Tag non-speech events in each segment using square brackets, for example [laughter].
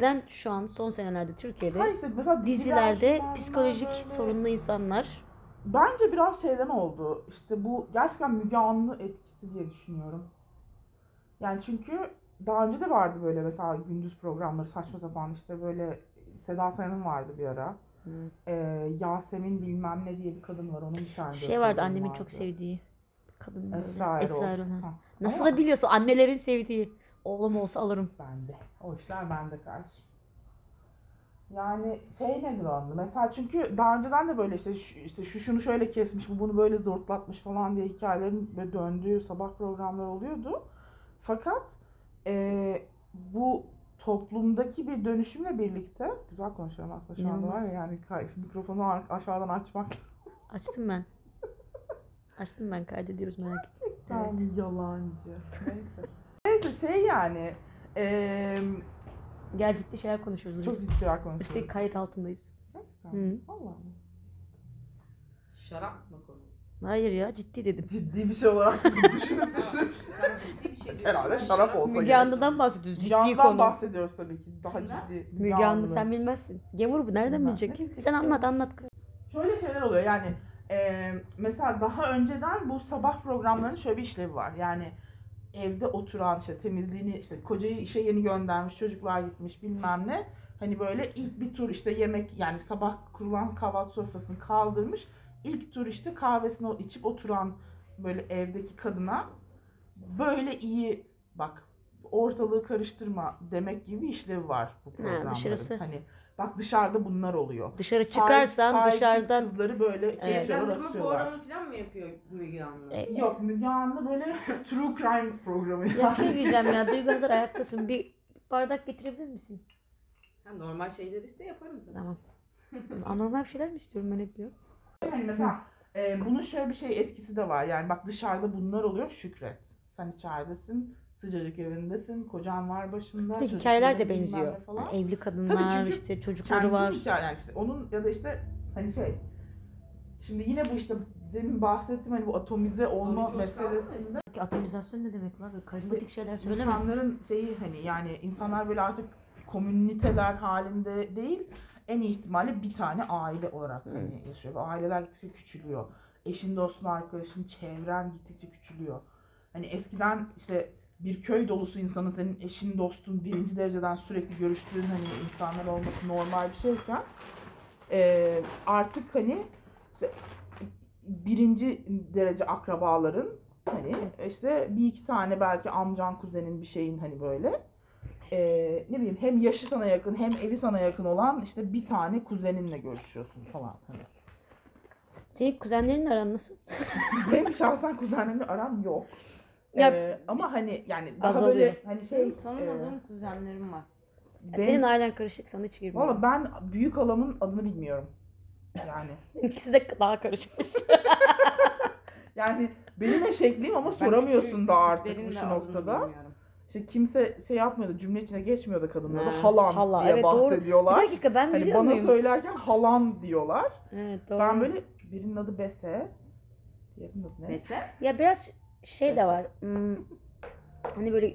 Neden şu an son senelerde Türkiye'de Hayır işte mesela dizilerde diziler, psikolojik böyle- sorunlu insanlar Bence biraz şeyden oldu. İşte bu gerçekten Müge Anlı etkisi diye düşünüyorum. Yani çünkü daha önce de vardı böyle mesela gündüz programları saçma sapan işte böyle Seda Sayan'ın vardı bir ara. Ee, Yasemin bilmem ne diye bir kadın var onun bir tane şey vardı annemin vardı. çok sevdiği kadın. Esra Erol. Esra Erol. Nasıl Ama da biliyorsun annelerin sevdiği. Oğlum olsa alırım. bende. O işler bende karşı. Yani şey nedir o anda? Mesela çünkü daha önceden de böyle işte şu, işte şu şunu şöyle kesmiş, bu bunu böyle zortlatmış falan diye hikayelerin böyle döndüğü sabah programları oluyordu. Fakat eee, bu toplumdaki bir dönüşümle birlikte güzel konuşuyorum aslında şu anda var ya yani mikrofonu aşağıdan açmak Açtım ben. [laughs] Açtım ben kaydediyoruz merak etme. gerçekten yalancı. Neyse. Neyse şey yani eee, Gel ciddi şeyler konuşuyoruz. çok ciddi şeyler konuşuyoruz. Üstelik kayıt altındayız. Gerçekten. Hı. Vallahi mi? Şarap mı konu? Hayır ya ciddi dedim. Ciddi bir şey olarak düşünüp düşünüp Sen ciddi bir şey. Herhalde şarap olsa Müge gerek. Anlı'dan bahsediyoruz. Ciddi Candan konu. bahsediyoruz tabii ki. Daha Kimden? ciddi. Müge Anlı sen bilmezsin. Gemur bu nereden Bilmem. bilecek? Ne bilecek Sen ya? anlat anlat kız. Şöyle şeyler oluyor yani e, mesela daha önceden bu sabah programlarının şöyle bir işlevi var. Yani evde oturan işte temizliğini işte kocayı işe yeni göndermiş çocuklar gitmiş bilmem ne. Hani böyle ilk bir tur işte yemek yani sabah kurulan kahvaltı sofrasını kaldırmış. İlk tur işte kahvesini içip oturan böyle evdeki kadına böyle iyi bak ortalığı karıştırma demek gibi işlevi var bu programların. dışarısı. Hani bak dışarıda bunlar oluyor. Dışarı Sahip- çıkarsan sahipsiz dışarıdan kızları böyle Evet. asıyorlar. programı falan mı yapıyor Müge Anlı? E, Yok Müge Anlı böyle [laughs] true crime programı ya şey diyeceğim ya Duygu hazır ayaktasın. Bir bardak getirebilir misin? Ha, normal şeyler iste yaparım sana. Tamam. Anormal bir şeyler mi istiyorum ben hep diyor. Hani mesela e, bunun şöyle bir şey etkisi de var. Yani bak dışarıda bunlar oluyor şükret. Sen içeridesin, sıcacık evindesin, kocan var başında. De hikayeler de benziyor. Falan. Yani evli kadınlar, işte çocukları Kendi var. hikaye yani işte onun ya da işte hani şey Şimdi yine bu işte demin bahsettiğim hani bu atomize olma olsa meselesinde Atomizasyon ne demek lan? Karizmatik şeyler söyleme. İnsanların şeyi hani yani insanlar böyle artık komüniteler halinde değil en iyi ihtimalle bir tane aile olarak hani yaşıyor. Ve aileler gittikçe küçülüyor. Eşin, dostun, arkadaşın, çevren gittikçe küçülüyor. Hani eskiden işte bir köy dolusu insanın senin eşin, dostun birinci dereceden sürekli görüştüğün hani insanlar olması normal bir şeyken eee, artık hani işte birinci derece akrabaların hani işte bir iki tane belki amcan kuzenin bir şeyin hani böyle eee, ne bileyim hem yaşı sana yakın hem evi sana yakın olan işte bir tane kuzeninle görüşüyorsun falan. Hani. Senin kuzenlerin aran nasıl? Benim şahsen kuzenlerimle aram yok. Ya- Eee, ama hani yani daha böyle oluyor. hani şey Benim tanımadığım kuzenlerim var. Ya ben- Senin ailen karışık sana hiç girmiyor. Valla ben büyük halamın adını bilmiyorum. Yani [laughs] İkisi de daha karışık. [laughs] yani benim eşekliğim ama Ben soramıyorsun da artık bu şu noktada. İşte kimse şey yapmıyordu, cümle içine geçmiyordu kadınlara da Ha, halan hala, diye evet, doğru. Bir bahsediyorlar. dakika ben Hani biliyor bana muyum? söylerken halan diyorlar. Evet doğru. Ben böyle birinin adı Bese, diğerinin adı ne? Mesela Ya biraz şey de var. hmm, Hani böyle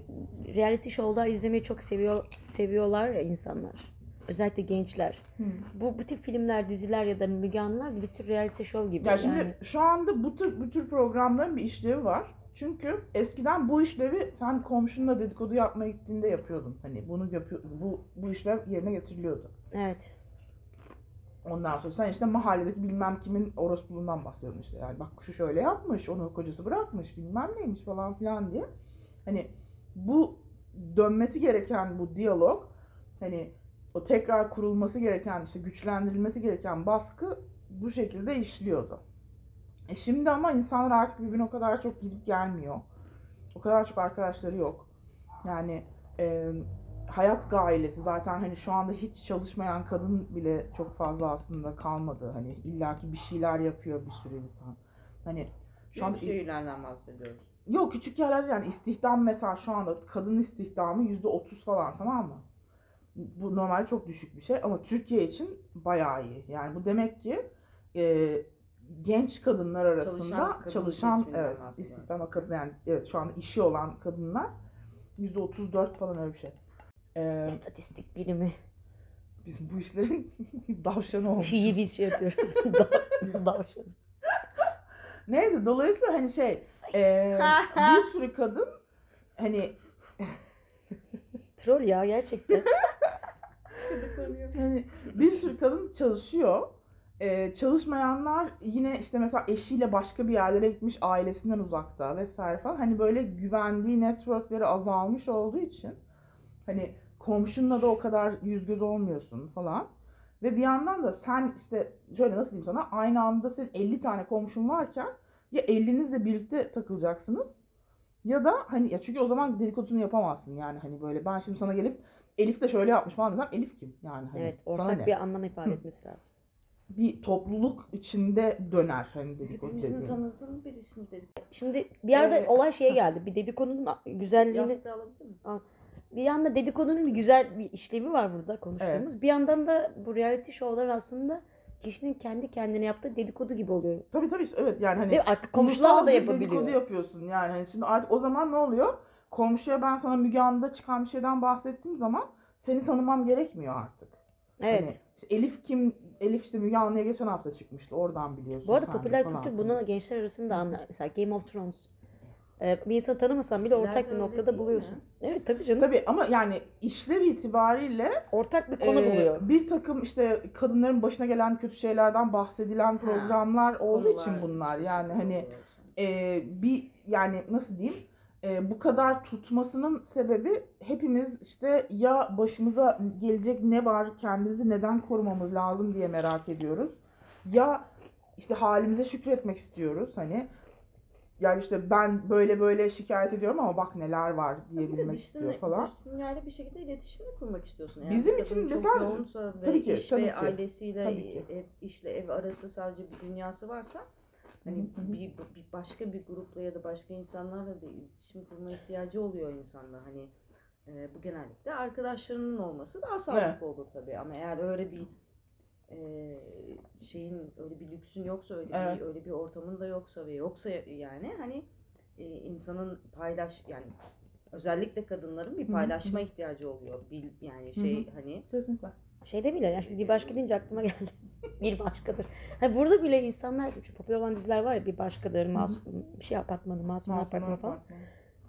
reality show'lar izlemeyi çok seviyor seviyorlar ya insanlar. Özellikle gençler. Hı. Bu bu tip filmler, diziler ya da Müge Anlılar bir tür reality show gibi. Ya şimdi yani. şu anda bu tür, bu tür programların bir işlevi var. Çünkü eskiden bu işlevi sen komşunla dedikodu yapmaya gittiğinde yapıyordun. Hani bunu yapıyor, bu bu işlev yerine getiriliyordu. Evet. Ondan sonra sen işte mahalledeki bilmem kimin orospuluğundan bahsediyordun işte. Yani bak şu şöyle yapmış, onu kocası bırakmış, bilmem neymiş falan filan diye. Hani bu dönmesi gereken bu diyalog, hani o tekrar kurulması gereken, işte güçlendirilmesi gereken baskı bu şekilde işliyordu. E şimdi ama insanlar artık birbirine o kadar çok gidip gelmiyor. O kadar çok arkadaşları yok. Yani e, hayat gailesi zaten hani şu anda hiç çalışmayan kadın bile çok fazla aslında kalmadı. Hani illaki bir şeyler yapıyor bir sürü insan. Hani şu anda büyük şehirlerden bahsediyoruz. yok küçük yerlerde yani istihdam mesela şu anda kadın istihdamı yüzde otuz falan tamam mı? Bu normal çok düşük bir şey ama Türkiye için bayağı iyi. Yani bu demek ki e, genç kadınlar arasında Çalışan kadın çalışan evet istihdama kadın yani evet şu anda işi olan kadınlar yüzde otuz dört falan öyle bir şey. Ee, İstatistik bilimi. biz bu işlerin [laughs] davşanı olmuş. Tüyü biz şey yapıyoruz. [laughs] Da- Davşan. Neyse dolayısıyla hani şey e, [laughs] bir sürü kadın hani Troll ya gerçekten. hani bir sürü kadın çalışıyor. E, çalışmayanlar yine işte mesela eşiyle başka bir yerlere gitmiş ailesinden uzakta vesaire falan. Hani böyle güvendiği networkleri azalmış olduğu için hani komşunla da o kadar yüz göz olmuyorsun falan. Ve bir yandan da sen işte şöyle nasıl diyeyim sana aynı anda senin 50 tane komşun varken ya 50'nizle birlikte takılacaksınız ya da hani ya çünkü o zaman dedikodusunu yapamazsın yani hani böyle ben şimdi sana gelip Elif de şöyle yapmış falan desem Elif kim yani hani Evet sana ortak ne? bir anlam ifade Hı. etmesi lazım. bir topluluk içinde döner hani dedikodu Hepimizin dediğin. tanıdığım birisini dedik. Şimdi bir yerde Ee, olay şeye geldi. Bir dedikodunun güzelliğini Yastığı alabilir miyim? Bir yanda dedikodunun bir güzel bir işlevi var burada konuştuğumuz. Bir yandan da bu reality show'lar aslında kişinin kendi kendine yaptığı dedikodu gibi oluyor. Tabii tabii işte evet yani hani arka komşularla da yapabiliyor. dedikodu yapıyorsun yani Hani şimdi artık o zaman ne oluyor? Komşuya ben sana Müge Anlı'da çıkan bir şeyden bahsettiğim zaman seni tanımam gerekmiyor artık. Evet. Hani işte Elif kim? Elif işte Müge Anlı'ya geçen hafta çıkmıştı. Oradan biliyorsun. Bu arada popüler kültür buna gençler arasında anla. Mesela Game of Thrones. Ee, bir insanı tanımasan bile ortak bir noktada buluyorsun. mi? Evet tabii canım. Tabii ama yani işlev itibariyle Ortak bir konu Ee, buluyor. Bir takım işte kadınların başına gelen kötü şeylerden bahsedilen programlar olduğu için Konular bunlar. Yani hani e, bir yani nasıl diyeyim e, bu kadar tutmasının sebebi hepimiz işte ya başımıza gelecek ne var kendimizi neden korumamız lazım diye merak ediyoruz. Ya işte halimize şükretmek istiyoruz hani yani işte ben böyle böyle şikayet ediyorum ama bak neler var diyebilmek istiyor falan. dünyayla bir şekilde iletişim kurmak istiyorsun. Bizim bir için mesela- Tabii ki, iş tabii ve ki. ailesiyle Tabii ki. ev, işle ev arası sadece bir dünyası varsa hani bir, bir başka bir grupla ya da başka insanlarla da iletişim kurma ihtiyacı oluyor insanda. Hani e, bu genellikle arkadaşlarının olması daha sağlıklı olur tabii ama eğer öyle bir e, şeyin öyle bir lüksün yoksa öyle Evet. bir öyle bir ortamın da yoksa ve yoksa yani hani e, insanın paylaş yani özellikle kadınların bir paylaşma ihtiyacı oluyor. Bil, yani şey hani Kesinlikle. Şeyde bile ya şimdi bir başka deyince aklıma geldi. [laughs] bir başkadır. Hani burada bile insanlar şu popüler olan diziler var ya bir başkadır, masum bir şey apartmanı, masum apartmanı falan.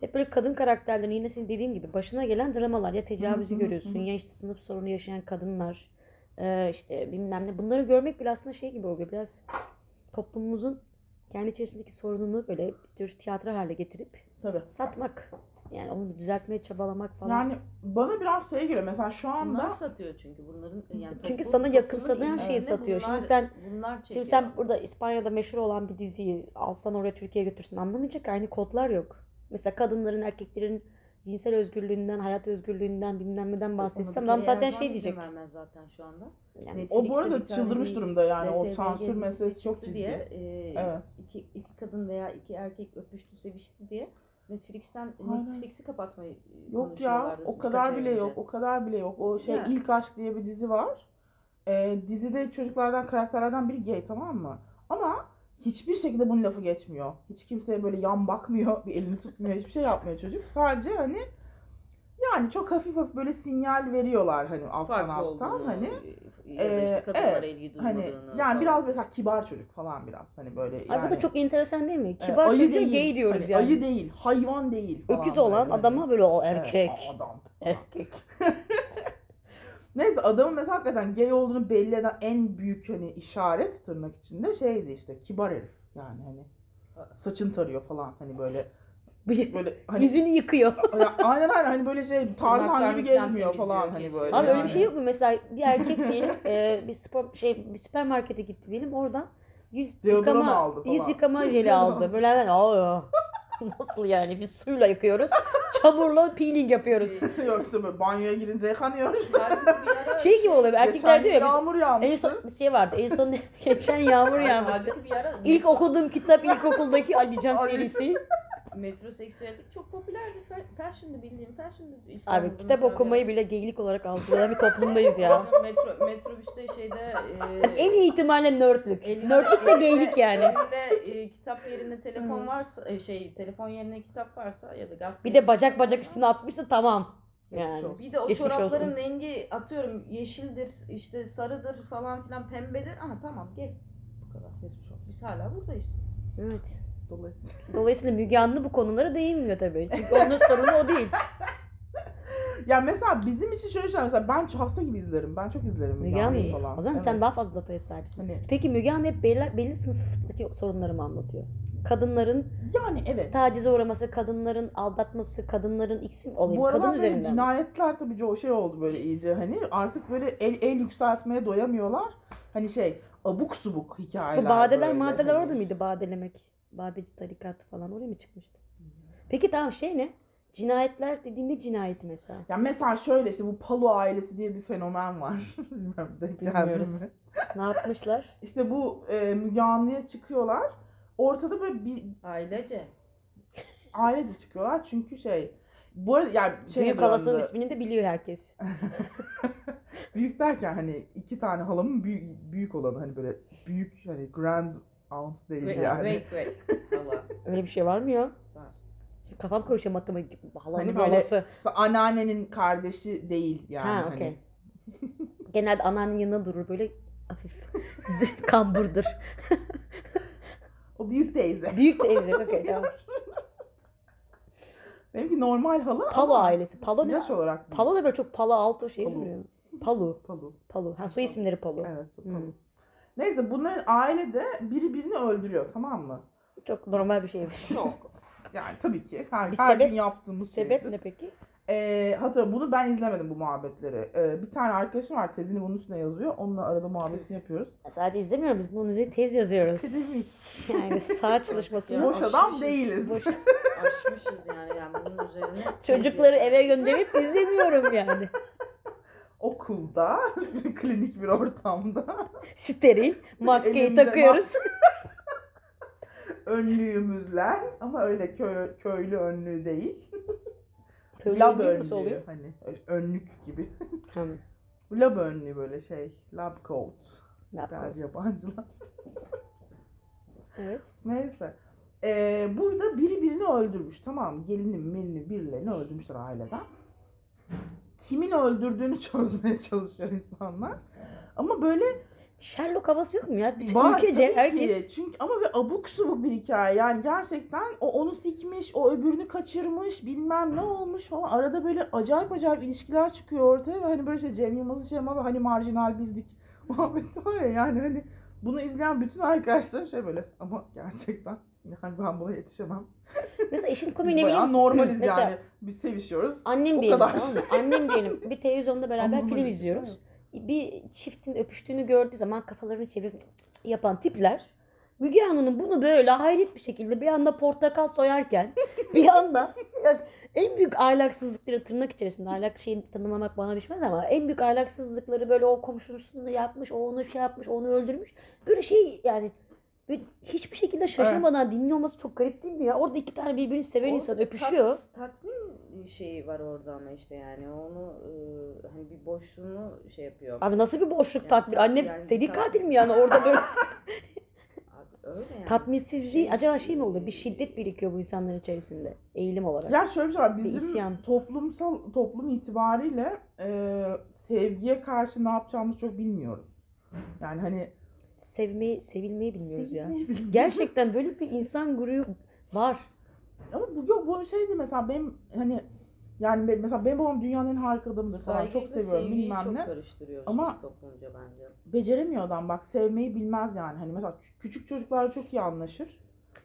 Hep böyle kadın karakterlerin yine senin dediğin gibi başına gelen dramalar ya tecavüzü görüyorsun ya işte sınıf sorunu yaşayan kadınlar eee, işte bilmem ne bunları görmek bile aslında şey gibi oluyor biraz toplumumuzun kendi içerisindeki sorununu böyle bir tür tiyatro hale getirip Tabii. satmak yani onu düzeltmeye çabalamak falan. Yani bana biraz şey geliyor mesela şu anda bunlar satıyor çünkü bunların yani Çünkü toplum- sana yakın toplumun sadan şeyi satıyor. Şimdi bunlar- sen- bunlar çekiyor. Şimdi sen burada İspanya'da meşhur olan bir diziyi alsan oraya Türkiye'ye götürsen anlamayacak aynı kodlar yok. Mesela kadınların, erkeklerin cinsel özgürlüğünden, hayat özgürlüğünden bilmem neden bahsetsem adam zaten şey diyecek. vermez zaten şu anda. Yani o bu arada bir tane çıldırmış bir durumda yani o BTV sansür meselesi çok çıktı ciddi. diye e, Evet. iki, iki kadın veya iki erkek öpüştü sevişti diye Netflix'ten Aynen. Netflix'i kapatmayı e, Yok ya konuşuyorlardı o birkaç kadar bile önce. yok o kadar bile yok. O şey. İlk Aşk diye bir dizi var. Ee, dizide çocuklardan karakterlerden biri gay tamam mı? Ama hiçbir şekilde bunun lafı geçmiyor. Hiç kimseye böyle yan bakmıyor, bir elini tutmuyor, hiçbir şey yapmıyor çocuk. Sadece hani yani çok hafif hafif böyle sinyal veriyorlar hani alttan Farklı alttan olduğunu, hani. ya da işte Ee, kadınlara evet, ilgi Hani yani falan. biraz mesela kibar çocuk falan biraz hani böyle Ay yani. bu da çok enteresan değil mi? e, Kibar ayı çocuğa değil, gay diyoruz hani yani. Ayı değil, hayvan değil falan. Öküz olan böyle hani. adama böyle o Evet, erkek. adam. falan. Erkek. Neyse adamın mesela hakikaten gay olduğunu belli eden en büyük hani işaret tırnak içinde şeydi işte kibar herif yani hani saçın tarıyor falan hani böyle böyle hani Yüzünü yıkıyor. [laughs] Ya, aynen aynen hani böyle şey Tarzan gibi falan gezmiyor falan hani böyle. Abi öyle bir yani. şey yok mu? Mesela bir erkek diyelim [laughs] e, bir spor şey bir süpermarkete gitti diyelim oradan yüz Deodorant yıkama aldı falan. yüz yıkama [laughs] jeli aldı. Böyle hemen aa [laughs] nasıl yani biz suyla yıkıyoruz. Çamurla peeling yapıyoruz. [laughs] Yok işte böyle banyoya girince ara [laughs] Şey gibi oluyor erkekler diyor ya yağmur en yağmıştı. son bir şey vardı en son geçen yağmur yağmıştı. Bir ara İlk okuduğum kitap ilkokuldaki Ali Can serisi. Metroseksüellik çok popülerdi. Fa- Fashion'dı bildiğim fashion'dı. Abi kitap mesela okumayı bir bile geylik olarak algılayan bir toplumdayız ya. [laughs] Metro, metrobüste şeyde e, En iyi ihtimalle nörtlük. elinde- Nörtlük ve elinde- geylik yani. Elinde e, kitap yerine telefon Hı. varsa e, şey telefon yerine kitap varsa ya da gazete. Bir de bacak bacak üstüne atmışsa tamam. Yani. Bir de o Geçmiş çorapların olsun. rengi atıyorum yeşildir, işte sarıdır falan filan pembedir. Aha tamam gel. Bu kadar. Biz hala buradayız. Evet. Dolayısıyla. Dolayısıyla Müge Anlı bu konulara değinmiyor tabii. Çünkü onun sorunu o değil. [laughs] Ya mesela bizim için şöyle şeyler mesela ben hasta gibi izlerim. Ben çok izlerim Müge Anlı. Anlı'yı falan. O zaman Evet. sen daha fazla dataya sahipsin. Hani Peki Müge Anlı hep belli, belli sınıftaki sorunları mı anlatıyor? Kadınların yani evet. tacize uğraması, kadınların aldatması, kadınların ikisi olayım. Bu Kadın aralar böyle üzerinden. mi? cinayetler tabii o şey oldu böyle iyice hani artık böyle el el yükseltmeye doyamıyorlar. Hani şey abuk subuk hikayeler Bu badeler böyle madeler hani. orada mıydı? Badelemek. Badeci tarikatı falan oraya mı çıkmıştı? Peki tamam şey ne? Cinayetler dediğinde cinayeti mesela. Ya mesela şöyle işte bu Palu ailesi diye bir fenomen var. [laughs] Bilmem denk Bilmiyoruz. mi? Ne yapmışlar? [laughs] İşte bu e, Müge Anlı'ya çıkıyorlar. Ortada böyle bir Ailece. ailece çıkıyorlar çünkü şey bu arada yani şey Büyük halasının ismini de biliyor herkes. [laughs] büyük derken hani iki tane halamın büyük, büyük olanı hani böyle büyük hani grand aunt değil Wait, yani. wait, wait. Allah. [laughs] Öyle bir şey var mı ya? Var. Şimdi kafam karışıyor matematik. Halanın Hani böyle- halası. Anneannenin kardeşi değil yani. ha hani. okey. [laughs] Genelde anneannenin yanında durur böyle hafif [laughs] kamburdur. O büyük teyze. Büyük teyze okey tamam. Benimki normal hala Palo ama ailesi. Palo ne? yaş olarak büyük. Palo da böyle çok palo alto şey Palu. duruyor. Palu. Palu. Palu. Ha soy isimleri Palu. Evet. Hmm. Neyse bunların ailede biri birini öldürüyor tamam mı? Çok normal bir şey. Şok. [laughs] Yani tabii ki her, Bir her sebep- gün yaptığımız Sebep şeydir. ne peki? Ee, hatta bunu ben izlemedim bu muhabbetleri. Ee, bir tane arkadaşım var tezini bunun üstüne yazıyor. Onunla arada muhabbetini yapıyoruz. Sadece izlemiyoruz biz bunun üzerine tez yazıyoruz. [laughs] Yani saat çalışmasını. Boş adam değiliz. Boş- [laughs] Aşmışız yani yani bunun üzerine. Çocukları eve gönderip izlemiyorum yani. Okulda, [laughs] klinik bir ortamda Steril. Maskeyi Elimde takıyoruz. [laughs] önlüğümüzle ama öyle köy, köylü önlüğü değil. [laughs] Köylü lab önlüğü nasıl oluyor? hani önlük gibi. Hı. lab önlüğü böyle şey, lab coat der yapalım? yabancılar. Evet. Neyse. Ee, burada biri birini öldürmüş tamam mı? Gelini melini birilerini öldürmüşler aileden. Kimin öldürdüğünü [laughs] çözmeye çalışıyor insanlar. Ama böyle Sherlock havası yok mu ya? Bütün var ülkece tabii ki. herkes. Çünkü ama bir abuk subuk bir hikaye. Yani gerçekten o onu sikmiş, o öbürünü kaçırmış, bilmem ne olmuş falan. Arada böyle acayip acayip ilişkiler çıkıyor ortaya ve hani böyle şey Cem Yılmaz'ın şey ama hani marjinal bizlik [laughs] muhabbeti var ya yani hani bunu izleyen bütün arkadaşlarım şey böyle ama gerçekten yani [laughs] ben buna yetişemem. Mesela işin Biz komiği ne biliyor musun? normaliz Mesela yani. Biz sevişiyoruz. Annem O diyelim kadar. tamam mı? Annem diyelim bir televizyonda beraber Ama film izliyoruz. Bir çiftin öpüştüğünü gördüğü zaman kafalarını çevirip yapan tipler Müge Anlı'nın bunu böyle hayret bir şekilde bir anda portakal soyarken [laughs] bir anda yani en büyük ahlaksızlıkları tırnak içerisinde ahlak şeyini tanımlamak bana düşmez ama en büyük ahlaksızlıkları böyle o komşusunu yapmış, o onu şey yapmış, onu öldürmüş. Böyle şey yani böyle hiçbir şekilde şaşırmadan dinliyor olması çok garip değil mi ya? Orada iki tane birbirini seven O insan tat- öpüşüyor. tatmin şeyi var orada ama işte yani onu e, hani bir boşluğunu şey yapıyor. Abi nasıl bir boşluk Yani tatmin? tat- Annem yani seri tat- katil mi yani orada böyle [laughs] [laughs] Abi öyle yani. tatminsizliği Şey- acaba şey mi oluyor? Bir şiddet birikiyor bu insanların içerisinde eğilim olarak. Ya şöyle bir şey var. Bizim isyan. toplumsal toplum itibariyle e, sevgiye karşı ne yapacağımızı çok bilmiyoruz. Yani hani Sevmeyi, sevilmeyi bilmiyoruz ya. Sevmeyi bilmiyoruz. Gerçekten böyle bir insan grubu var. Ama bu yok bu şeydi mesela benim hani yani be- mesela benim babam dünyanın en harika adamıdır falan çok seviyorum bilmem çok ne. karıştırıyoruz Ama- biz toplumca bence. Beceremiyor adam bak sevmeyi bilmez yani. Hani mesela kü- küçük çocuklarla çok iyi anlaşır.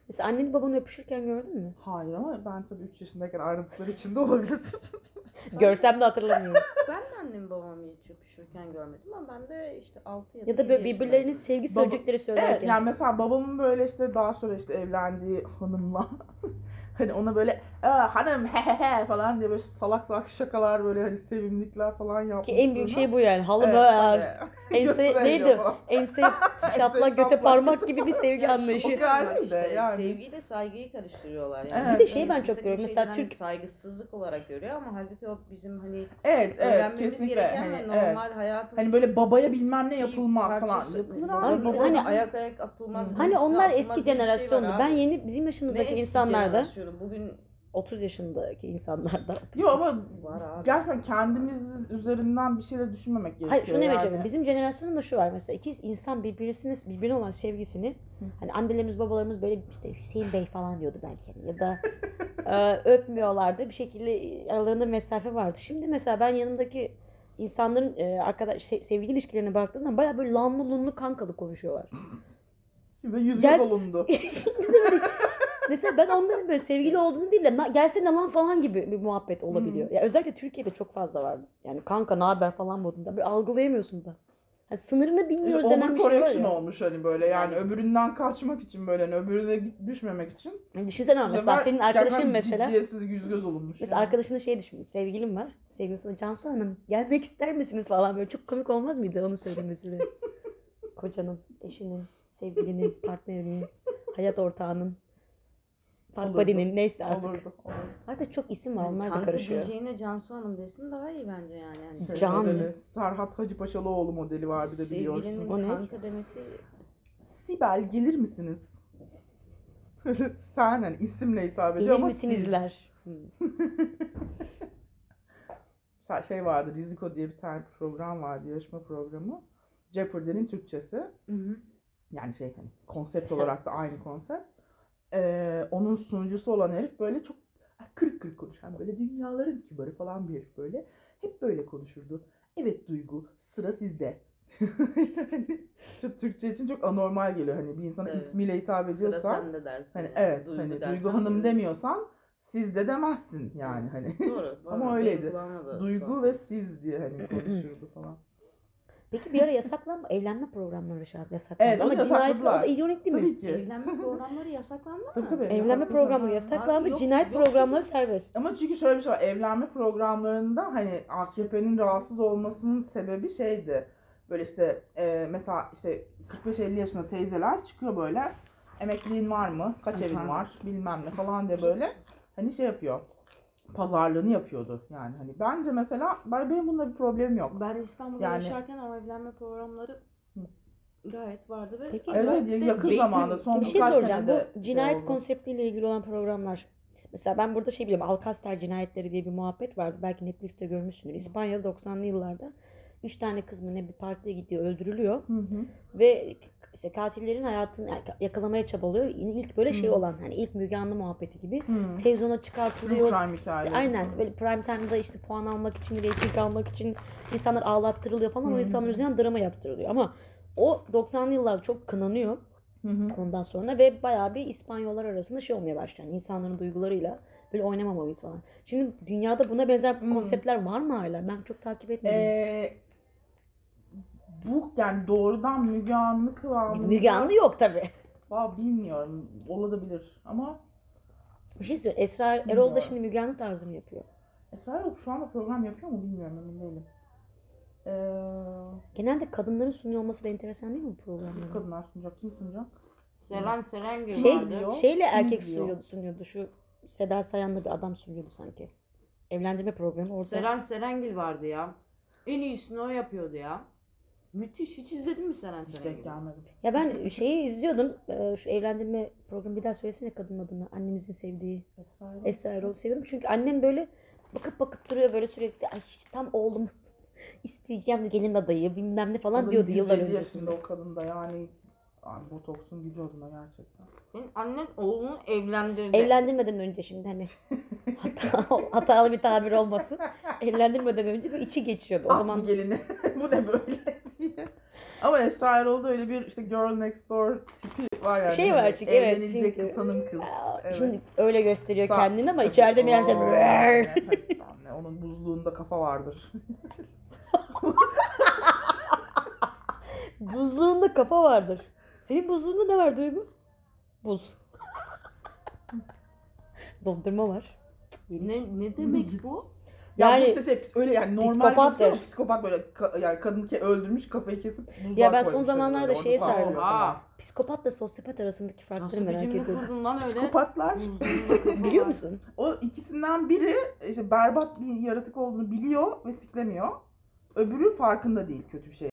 Mesela anneni babanı öpüşürken gördün mü? Hayır ama ben tabii 3 yaşındayken ayrıntıları içinde olabilir. [laughs] [laughs] Görsem de hatırlamıyorum. [laughs] Ben de annem babamı hiç öpüşürken görmedim ama ben de işte 6 ya da ya da böyle birbirlerinin sevgi Baba- sözcükleri söylerken. Evet yani mesela babamın böyle işte daha sonra işte evlendiği hanımla [laughs] hani ona böyle Aa, hanım he he he falan diye böyle salak salak şakalar böyle hani sevimlikler falan yapmış. Ki en büyük şey bu yani. Halı Evet, böyle. Ense neydi? Ense [laughs] şaplak göte parmak gibi bir sevgi anlayışı. de işte, yani. Sevgiyle saygıyı karıştırıyorlar yani. Evet, Bir de şeyi evet. ben Bir çok görüyorum. Mesela hani Türk saygısızlık olarak görüyor ama halbuki o bizim hani Evet evet öğrenmemiz kesinlikle gereken hani, ve evet. normal hayatımız Hani böyle babaya bilmem ne yapılmaz falan. Yapılır Baba- abi. Biz hani- ayak ayak atılmaz. Hani onlar eski şey jenerasyondu. ben yeni bizim Ne yaşımızdaki eski insanlarda jenerasyonu? Bugün 30 yaşındaki insanlarda. Yok ama Var abi. gerçekten kendimiz üzerinden bir şeyler düşünmemek gerekiyor. Hayır şunu yani. demeyeceğim. Bizim jenerasyonunda şu var mesela iki insan birbirisine birbirine olan sevgisini hani annelerimiz babalarımız böyle işte Hüseyin Bey falan diyordu belki hani ya da e, öpmüyorlardı bir şekilde aralarında mesafe vardı. Şimdi mesela ben yanımdaki insanların e, arkadaş se- sevgili ilişkilerine baktığım zaman bayağı böyle lanlı lunlu kankalı konuşuyorlar. Ve yüz Gel- göz mesela ben onların böyle sevgili olduğunu değil de "Na- gelsene lan falan gibi bir muhabbet olabiliyor. Ya özellikle Türkiye'de çok fazla var. Yani kanka ne haber falan modunda. Bir algılayamıyorsun da. Yani sınırını bilmiyoruz denen bir şey var ya. olmuş hani böyle yani, öbüründen kaçmak için böyle hani öbürüne git- düşmemek için. Yani düşünsene Bu mesela sefer senin arkadaşın gerçekten mesela. Ciddiyetsiz yüz göz olunmuş. Mesela yani. arkadaşının şey düşün, sevgilim var. Sevgilisine Cansu Hanım gelmek ister misiniz falan böyle çok komik olmaz mıydı onu söylemesi de. [laughs] Kocanın, eşinin, sevgilinin, partnerinin, hayat ortağının, Partnerinin neyse artık. Olurdu. olurdu. Artık çok isim var Yani onlar da kanka karışıyor. diyeceğine Cansu Hanım desin daha iyi bence yani. yani Can modeli, Serhat Hacı Paşalıoğlu modeli var bir de biliyorsun. Sevgilinin kanka demesi Sibel gelir misiniz? [laughs] Sen hani isimle hitap ediyor Gelir ama misinizler? Siz- [laughs] şey vardı Riziko diye bir tane program vardı yarışma programı. Jeopardy'nin Türkçesi. Hı hı. Yani şey hani konsept olarak da aynı konsept. Ee, onun sunucusu olan herif böyle çok kırık kırık konuşan böyle dünyaların kibarı falan bir herif böyle. Hep böyle konuşurdu. Evet Duygu sıra sizde. [laughs] Şu Türkçe için çok anormal geliyor hani bir insana Evet. ismiyle hitap Sıra ediyorsan. sende dersin. Hani yani. evet Duygu hani dersen Duygu Hanım demiyorsan siz de demezsin yani hani. Doğru. [laughs] Ama öyleydi. Duygu ve siz diye hani konuşurdu falan. Peki bir ara yasaklanma, evlenme programları şahs yasaklandı. Evet, Ama cinayet o da ironik değil mi? Tabii ki. Evlenme programları yasaklandı Tabii mı? tabii. Evlenme yasakladılar. programları yasaklandı, Abi yok- cinayet yok. programları serbest. Ama çünkü şöyle bir şey var. Evlenme programlarında hani AKP'nin rahatsız olmasının sebebi şeydi. Böyle işte e, mesela işte 45-50 yaşında teyzeler çıkıyor böyle. Emekliğin var mı? Kaç evin var? Bilmem ne falan diye böyle. Hani şey yapıyor. Pazarlığını yapıyordu yani. Hani bence mesela ben benim bununla bir problemim yok. Ben İstanbul'da Yani- yaşarken ama evlenme programları gayet vardı ve Peki, Evet, de yakın reyting- zamanda son Bir şey soracağım. Bu şey cinayet oldu. konseptiyle ilgili olan programlar. Mesela ben burada şey biliyorum. Alcastar cinayetleri diye bir muhabbet vardı. Belki Netflix'te görmüşsündür. İspanya'da 90'lı yıllarda 3 tane kız mı ne bir partiye gidiyor, öldürülüyor Hı hı. ve işte katillerin hayatını yakalamaya çabalıyor. İlk böyle şey Hı. olan hani ilk Müge Anlı muhabbeti gibi Hı. televizyona çıkartılıyor. Aynen böyle prime time'da işte puan almak için, reyting almak için insanlar ağlattırılıyor falan. O Hı. insanlar üzerinden drama yaptırılıyor. Ama o 90'lı yıllarda çok kınanıyor Hı hı. ondan sonra ve bayağı bir İspanyollar arasında şey olmaya başlıyor. Yani insanların duygularıyla böyle oynamamalıyız falan. Şimdi dünyada buna benzer Hmm. konseptler var mı hala? Ben çok takip etmedim. Ee, bu yani doğrudan Müge Anlı kıvamında. Müge Anlı yok tabi. Valla bilmiyorum. Olabilir. Ama Bir şey söyleyeyim. Esra Erol da Bilmiyorum. şimdi Müge Anlı tarzı mı yapıyor? Esra Erol şu anda program yapıyor mu bilmiyorum emin değilim. Ee, Genelde kadınların sunuyor olması da enteresan değil mi bu programlarda? kadınlar sunacak. Kim sunacak? Seren Serengil Şey, vardı. diyor? şeyle Kim erkek sunuyordu, sunuyordu. Şu Seda Sayan'la bir adam sunuyordu sanki. Evlendirme programı orada. Seren Serengil vardı ya. En iyisini o yapıyordu ya. Müthiş. Hiç izledin mi Seren Hiç denk gelmedim. Ya ben şeyi izliyordum. e, Şu evlendirme programı bir daha söylesene kadın adını. Annemizin sevdiği. Esra Erol. Esra Erol'u seviyorum. Çünkü annem böyle bakıp bakıp duruyor böyle sürekli. Ay tam oğlum [laughs] isteyeceğim gelin adayı bilmem ne falan da diyordu yıllar 107 öncesinde. yaşında o kadın da yani Ay, botoksun gücü adına gerçekten. Senin annen oğlunu evlendirdi. Evlendirmeden önce şimdi hani [laughs] hata, hatalı bir tabir olmasın. Evlendirmeden önce bir içi geçiyordu. O At zaman bu gelini. [laughs] bu ne böyle. [laughs] Ama Esra Erol'da öyle bir işte girl next door tipi var yani. Şey var Hani çünkü, evet, Evlenilecek çünkü- sanım kız. Evet. Şimdi öyle gösteriyor Sa- kendini ama içeride meğerse anne, Onun buzluğunda kafa vardır. [laughs] Buzluğunda kafa vardır. Senin buzluğunda ne var Duygu? Buz. [laughs] Dondurma var. Ne, ne demek bu? Ya Yani- bu işte şey, öyle yani normal Psikopattır. gözüküyor ama psikopat böyle ka- yani kadın ke öldürmüş kafayı kesip Ya ben son zamanlarda şeye sardım. falan. Aa, Psikopatla sosyopat arasındaki farkları nasıl bir merak ediyorum. lan öyle? Psikopatlar [laughs] Biliyor musun? o ikisinden biri işte berbat bir yaratık olduğunu biliyor ve siklemiyor. Öbürü farkında değil kötü bir şey.